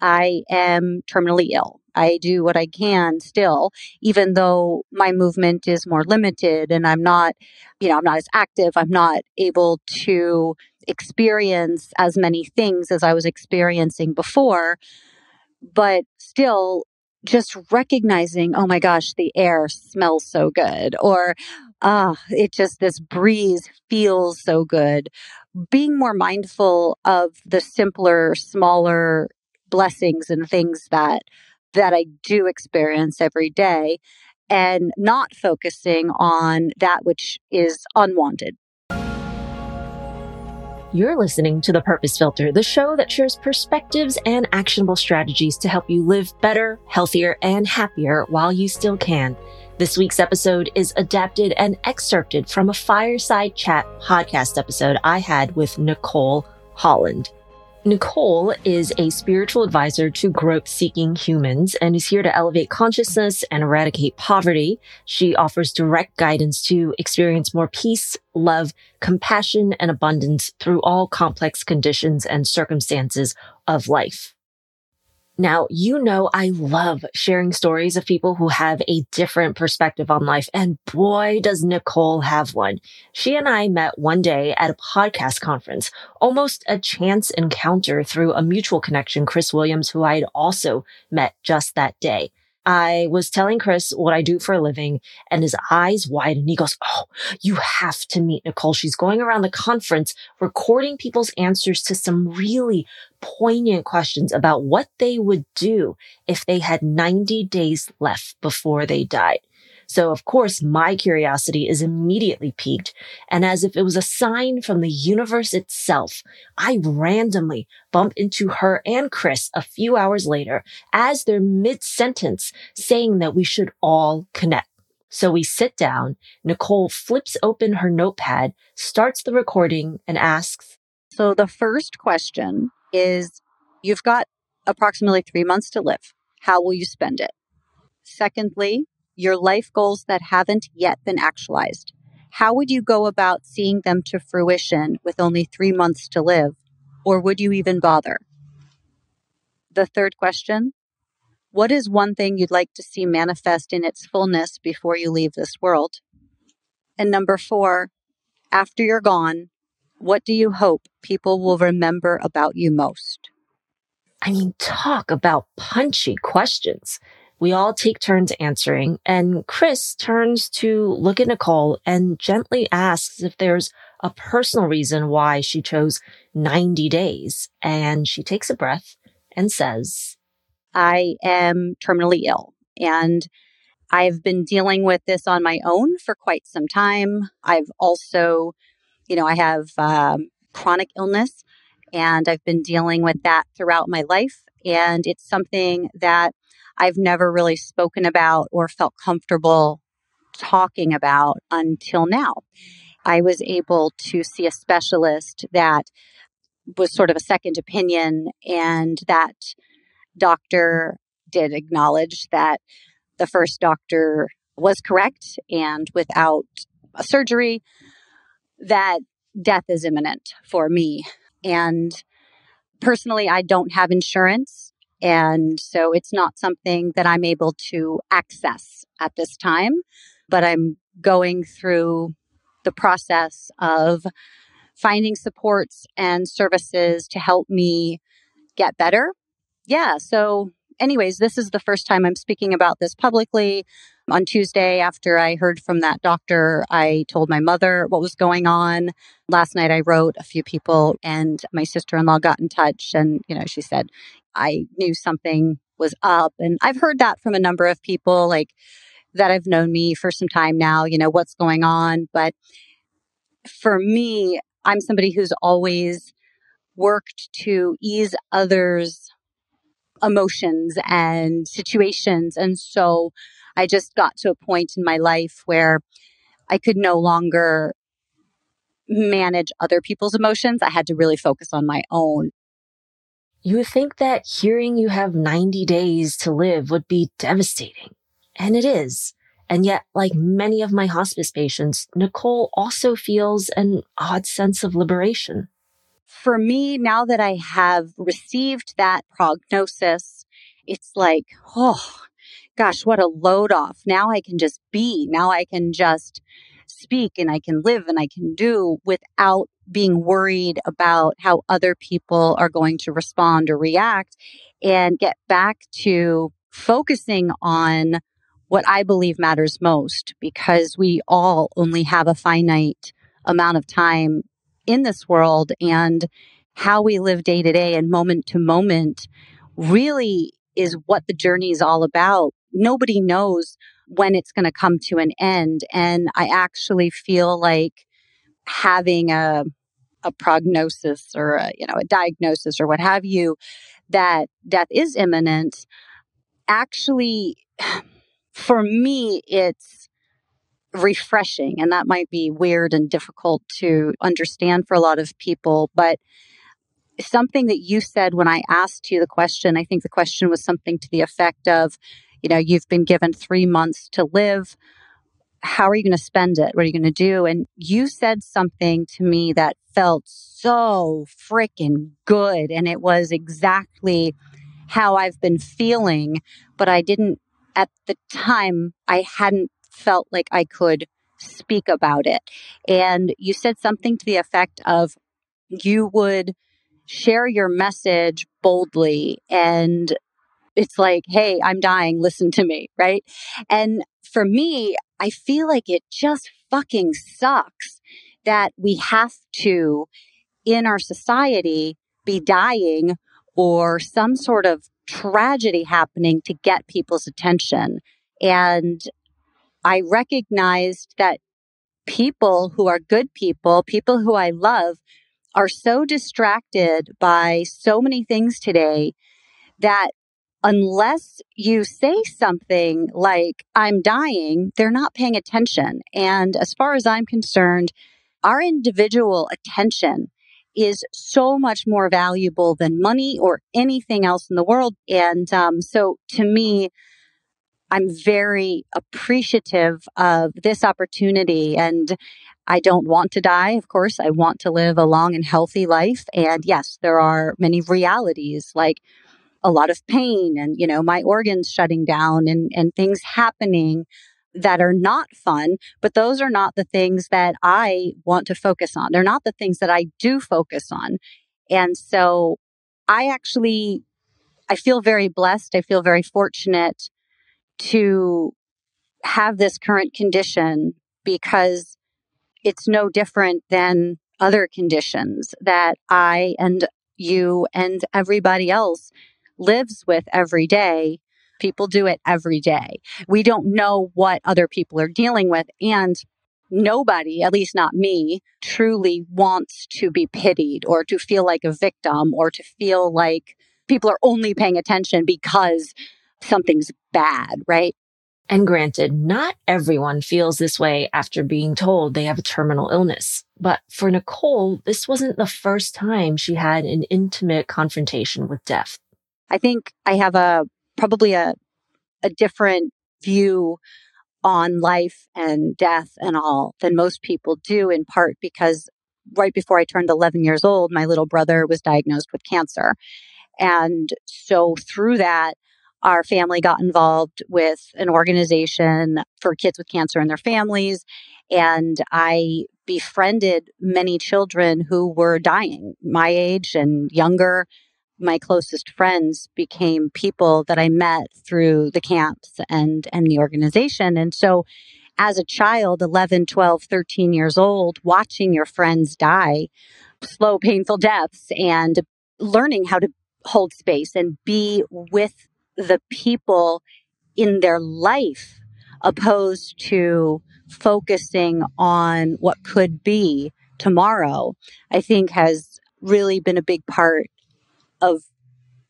I am terminally ill. I do what I can still, even though my movement is more limited and I'm not, you know, I'm not as active. I'm not able to experience as many things as I was experiencing before. But still, just recognizing, oh my gosh, the air smells so good, or ah, it just, this breeze feels so good. Being more mindful of the simpler, smaller blessings and things that that I do experience every day and not focusing on that which is unwanted. You're listening to The Purpose Filter, the show that shares perspectives and actionable strategies to help you live better, healthier, and happier while you still can. This week's episode is adapted and excerpted from a fireside chat podcast episode I had with Nicole Holland. Nicole is a spiritual advisor to growth seeking humans and is here to elevate consciousness and eradicate poverty. She offers direct guidance to experience more peace, love, compassion, and abundance through all complex conditions and circumstances of life. Now, you know, I love sharing stories of people who have a different perspective on life. And boy, does Nicole have one. She and I met one day at a podcast conference, almost a chance encounter through a mutual connection, Chris Williams, who I had also met just that day. I was telling Chris what I do for a living and his eyes widened. And he goes, Oh, you have to meet Nicole. She's going around the conference recording people's answers to some really poignant questions about what they would do if they had 90 days left before they died. So of course, my curiosity is immediately piqued. And as if it was a sign from the universe itself, I randomly bump into her and Chris a few hours later as they're mid sentence saying that we should all connect. So we sit down. Nicole flips open her notepad, starts the recording and asks. So the first question is you've got approximately three months to live. How will you spend it? Secondly, your life goals that haven't yet been actualized. How would you go about seeing them to fruition with only three months to live? Or would you even bother? The third question What is one thing you'd like to see manifest in its fullness before you leave this world? And number four, after you're gone, what do you hope people will remember about you most? I mean, talk about punchy questions. We all take turns answering, and Chris turns to look at Nicole and gently asks if there's a personal reason why she chose 90 days. And she takes a breath and says, I am terminally ill, and I've been dealing with this on my own for quite some time. I've also, you know, I have um, chronic illness, and I've been dealing with that throughout my life. And it's something that I've never really spoken about or felt comfortable talking about until now. I was able to see a specialist that was sort of a second opinion, and that doctor did acknowledge that the first doctor was correct and without surgery, that death is imminent for me. And personally, I don't have insurance. And so it's not something that I'm able to access at this time, but I'm going through the process of finding supports and services to help me get better. Yeah. So, anyways, this is the first time I'm speaking about this publicly. On Tuesday, after I heard from that doctor, I told my mother what was going on. Last night, I wrote a few people, and my sister in law got in touch. And, you know, she said, I knew something was up. And I've heard that from a number of people, like that have known me for some time now, you know, what's going on. But for me, I'm somebody who's always worked to ease others' emotions and situations. And so I just got to a point in my life where I could no longer manage other people's emotions. I had to really focus on my own. You would think that hearing you have 90 days to live would be devastating. And it is. And yet, like many of my hospice patients, Nicole also feels an odd sense of liberation. for me, now that I have received that prognosis, it's like, oh, gosh, what a load off. Now I can just be. Now I can just speak and I can live and I can do without being worried about how other people are going to respond or react and get back to focusing on what I believe matters most because we all only have a finite amount of time in this world and how we live day to day and moment to moment really is what the journey is all about. Nobody knows when it's going to come to an end. And I actually feel like having a, a prognosis or a, you know, a diagnosis or what have you, that death is imminent, actually, for me, it's refreshing. And that might be weird and difficult to understand for a lot of people. But something that you said when I asked you the question, I think the question was something to the effect of, you know, you've been given three months to live. How are you going to spend it? What are you going to do? And you said something to me that felt so freaking good. And it was exactly how I've been feeling, but I didn't at the time, I hadn't felt like I could speak about it. And you said something to the effect of you would share your message boldly and it's like, hey, I'm dying, listen to me, right? And for me, I feel like it just fucking sucks that we have to, in our society, be dying or some sort of tragedy happening to get people's attention. And I recognized that people who are good people, people who I love, are so distracted by so many things today that unless you say something like, I'm dying, they're not paying attention. And as far as I'm concerned, our individual attention is so much more valuable than money or anything else in the world. And um, so to me, I'm very appreciative of this opportunity and I don't want to die. Of course, I want to live a long and healthy life. And yes, there are many realities like a lot of pain and, you know, my organs shutting down and, and things happening that are not fun, but those are not the things that I want to focus on. They're not the things that I do focus on. And so I actually, I feel very blessed. I feel very fortunate to have this current condition because it's no different than other conditions that I and you and everybody else lives with every day. People do it every day. We don't know what other people are dealing with. And nobody, at least not me, truly wants to be pitied or to feel like a victim or to feel like people are only paying attention because something's bad, right? And granted, not everyone feels this way after being told they have a terminal illness. But for Nicole, this wasn't the first time she had an intimate confrontation with death. I think I have a probably a a different view on life and death and all than most people do in part because right before I turned 11 years old my little brother was diagnosed with cancer. And so through that our family got involved with an organization for kids with cancer and their families. And I befriended many children who were dying, my age and younger. My closest friends became people that I met through the camps and, and the organization. And so as a child, 11, 12, 13 years old, watching your friends die, slow, painful deaths, and learning how to hold space and be with the people in their life opposed to focusing on what could be tomorrow, I think has really been a big part of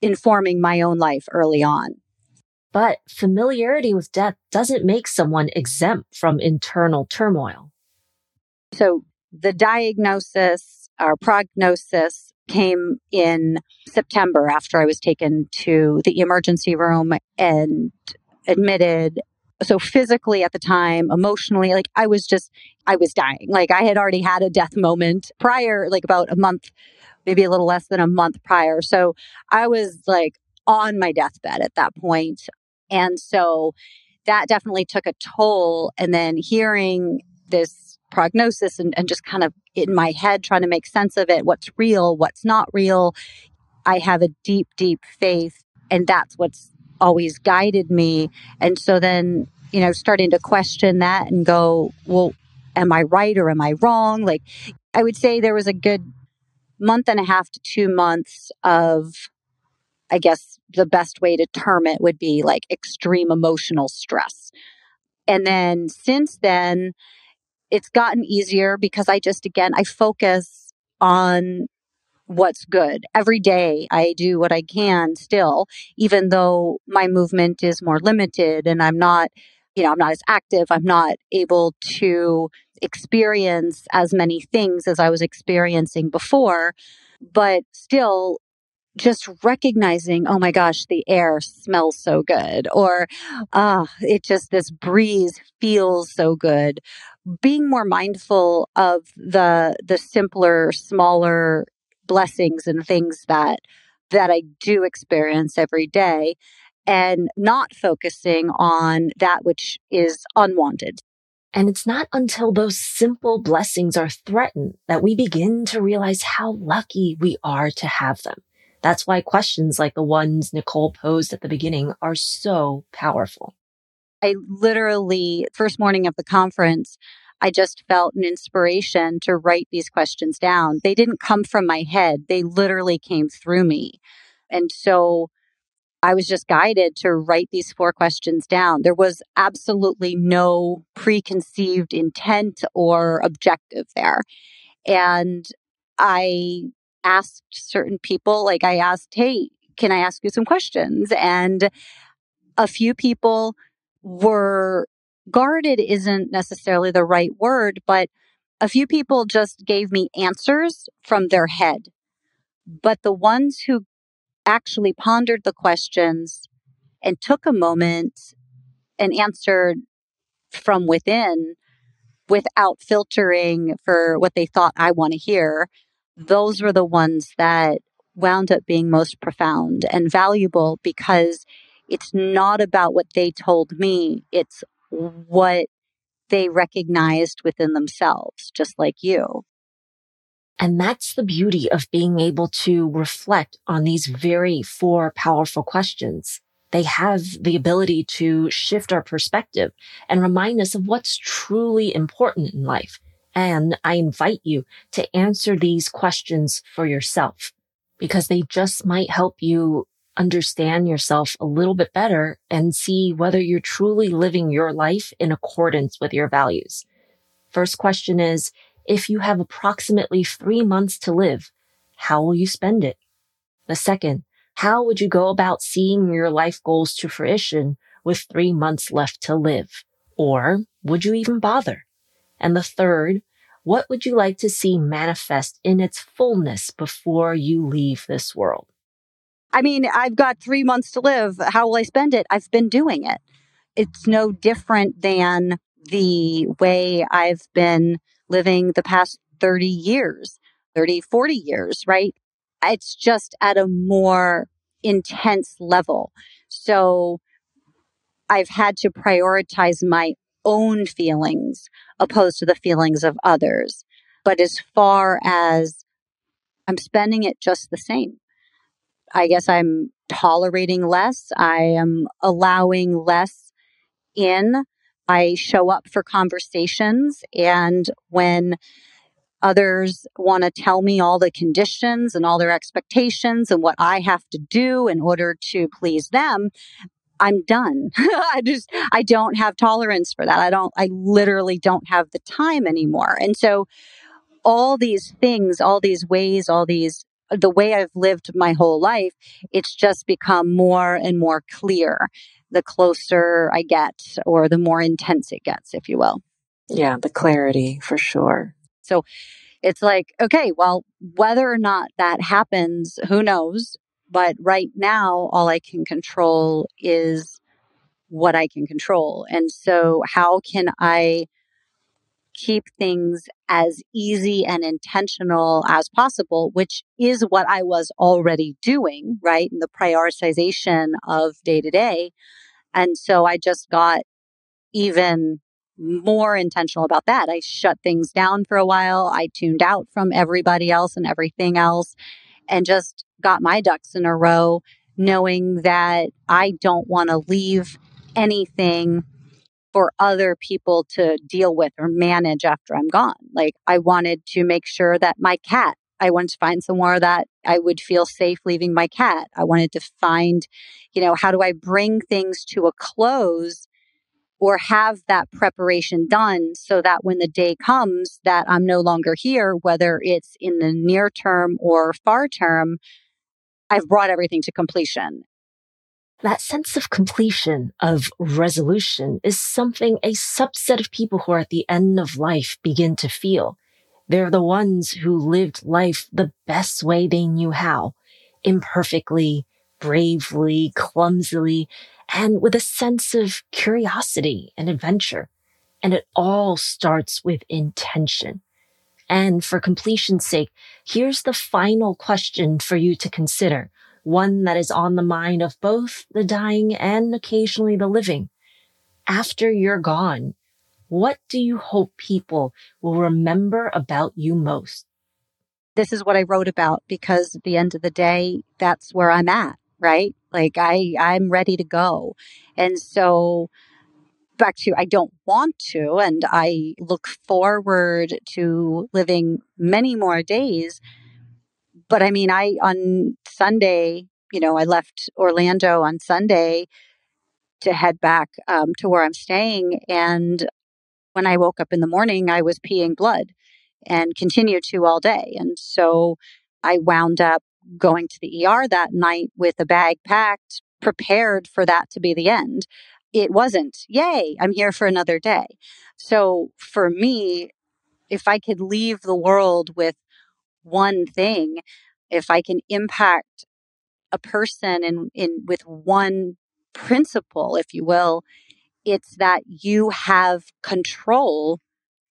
informing my own life early on. But familiarity with death doesn't make someone exempt from internal turmoil. So the diagnosis or prognosis came in September after I was taken to the emergency room and admitted. So physically at the time, emotionally, like I was just, I was dying. Like I had already had a death moment prior, like about a month maybe a little less than a month prior. So I was like on my deathbed at that point. And so that definitely took a toll. And then hearing this prognosis and, and just kind of in my head trying to make sense of it what's real, what's not real. I have a deep, deep faith. And that's what's always guided me. And so then, you know, starting to question that and go, well, am I right or am I wrong? Like, I would say there was a good month and a half to two months of, I guess the best way to term it would be like extreme emotional stress. And then since then, it's gotten easier because I just, again, I focus on what's good. Every day I do what I can still, even though my movement is more limited and I'm not, you know, I'm not as active. I'm not able to experience as many things as I was experiencing before. But still, just recognizing, oh my gosh, the air smells so good, or ah, it just this breeze feels so good. Being more mindful of the the simpler, smaller blessings and things that that I do experience every day and not focusing on that which is unwanted. And it's not until those simple blessings are threatened that we begin to realize how lucky we are to have them. That's why questions like the ones Nicole posed at the beginning are so powerful. I literally, first morning of the conference, I just felt an inspiration to write these questions down. They didn't come from my head, they literally came through me. And so I was just guided to write these four questions down. There was absolutely no preconceived intent or objective there. And I asked certain people, like I asked, hey, can I ask you some questions? And a few people were guarded, isn't necessarily the right word, but a few people just gave me answers from their head. But the ones who actually pondered the questions and took a moment and answered from within without filtering for what they thought I want to hear, those were the ones that wound up being most profound and valuable because it's not about what they told me, it's what they recognized within themselves, just like you. And that's the beauty of being able to reflect on these very four powerful questions. They have the ability to shift our perspective and remind us of what's truly important in life. And I invite you to answer these questions for yourself because they just might help you understand yourself a little bit better and see whether you're truly living your life in accordance with your values. First question is, if you have approximately three months to live, how will you spend it? The second, how would you go about seeing your life goals to fruition with three months left to live? Or would you even bother? And the third, what would you like to see manifest in its fullness before you leave this world? I mean, I've got three months to live. How will I spend it? I've been doing it. It's no different than the way I've been living the past 30 years, 30, 40 years, right? It's just at a more intense level. So I've had to prioritize my own feelings opposed to the feelings of others. But as far as I'm spending it just the same, I guess I'm tolerating less. I am allowing less in. I show up for conversations. And when others want to tell me all the conditions and all their expectations and what I have to do in order to please them, I'm done. I just, I don't have tolerance for that. I don't, I literally don't have the time anymore. And so all these things, all these ways, all these the way I've lived my whole life, it's just become more and more clear the closer I get or the more intense it gets, if you will. Yeah, the clarity for sure. So it's like, okay, well, whether or not that happens, who knows? But right now, all I can control is what I can control. And so, how can I keep things as easy and intentional as possible, which is what I was already doing, right? In the prioritization of day to day. And so I just got even more intentional about that. I shut things down for a while. I tuned out from everybody else and everything else and just got my ducks in a row, knowing that I don't want to leave anything for other people to deal with or manage after I'm gone. Like I wanted to make sure that my cat, I wanted to find somewhere that I would feel safe leaving my cat. I wanted to find, you know, how do I bring things to a close or have that preparation done so that when the day comes that I'm no longer here, whether it's in the near term or far term, I've brought everything to completion. That sense of completion, of resolution, is something a subset of people who are at the end of life begin to feel. They're the ones who lived life the best way they knew how, imperfectly, bravely, clumsily, and with a sense of curiosity and adventure. And it all starts with intention. And for completion's sake, here's the final question for you to consider one that is on the mind of both the dying and occasionally the living. After you're gone, what do you hope people will remember about you most? This is what I wrote about because at the end of the day, that's where I'm at, right? Like I, I'm ready to go. And so back to I don't want to, and I look forward to living many more days but I mean, I on Sunday, you know, I left Orlando on Sunday to head back um, to where I'm staying. And when I woke up in the morning, I was peeing blood and continued to all day. And so I wound up going to the ER that night with a bag packed, prepared for that to be the end. It wasn't, yay, I'm here for another day. So for me, if I could leave the world with one thing, if I can impact a person in, in with one principle, if you will, it's that you have control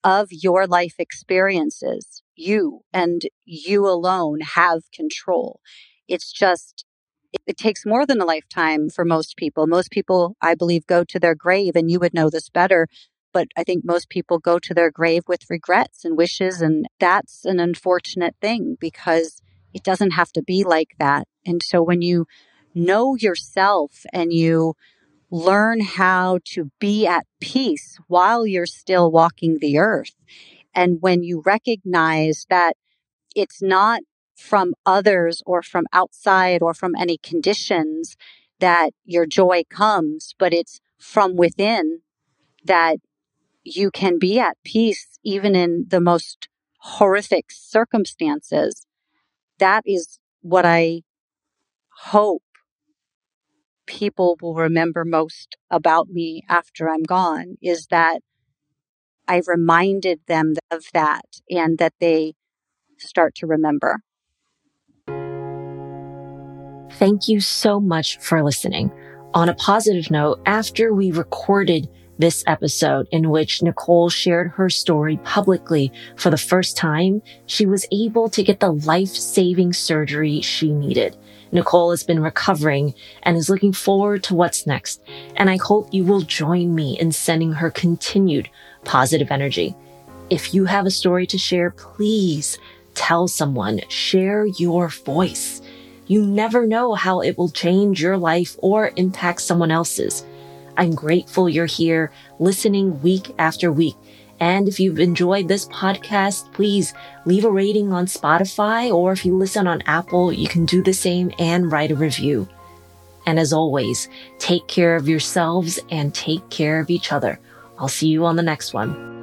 of your life experiences. You and you alone have control. It's just, it, it, takes more than a lifetime for most people. Most people, I believe, go to their grave, and you would know this better, but I think most people go to their grave with regrets and wishes. And that's an unfortunate thing because it doesn't have to be like that. And so when you know yourself and you learn how to be at peace while you're still walking the earth, and when you recognize that it's not from others or from outside or from any conditions that your joy comes, but it's from within that you can be at peace even in the most horrific circumstances. That is what I hope people will remember most about me after I'm gone is that I reminded them of that and that they start to remember. Thank you so much for listening. On a positive note, after we recorded this episode in which Nicole shared her story publicly for the first time, she was able to get the life saving surgery she needed. Nicole has been recovering and is looking forward to what's next. And I hope you will join me in sending her continued positive energy. If you have a story to share, please tell someone, share your voice. You never know how it will change your life or impact someone else's. I'm grateful you're here listening week after week. And if you've enjoyed this podcast, please leave a rating on Spotify, or if you listen on Apple, you can do the same and write a review. And as always, take care of yourselves and take care of each other. I'll see you on the next one.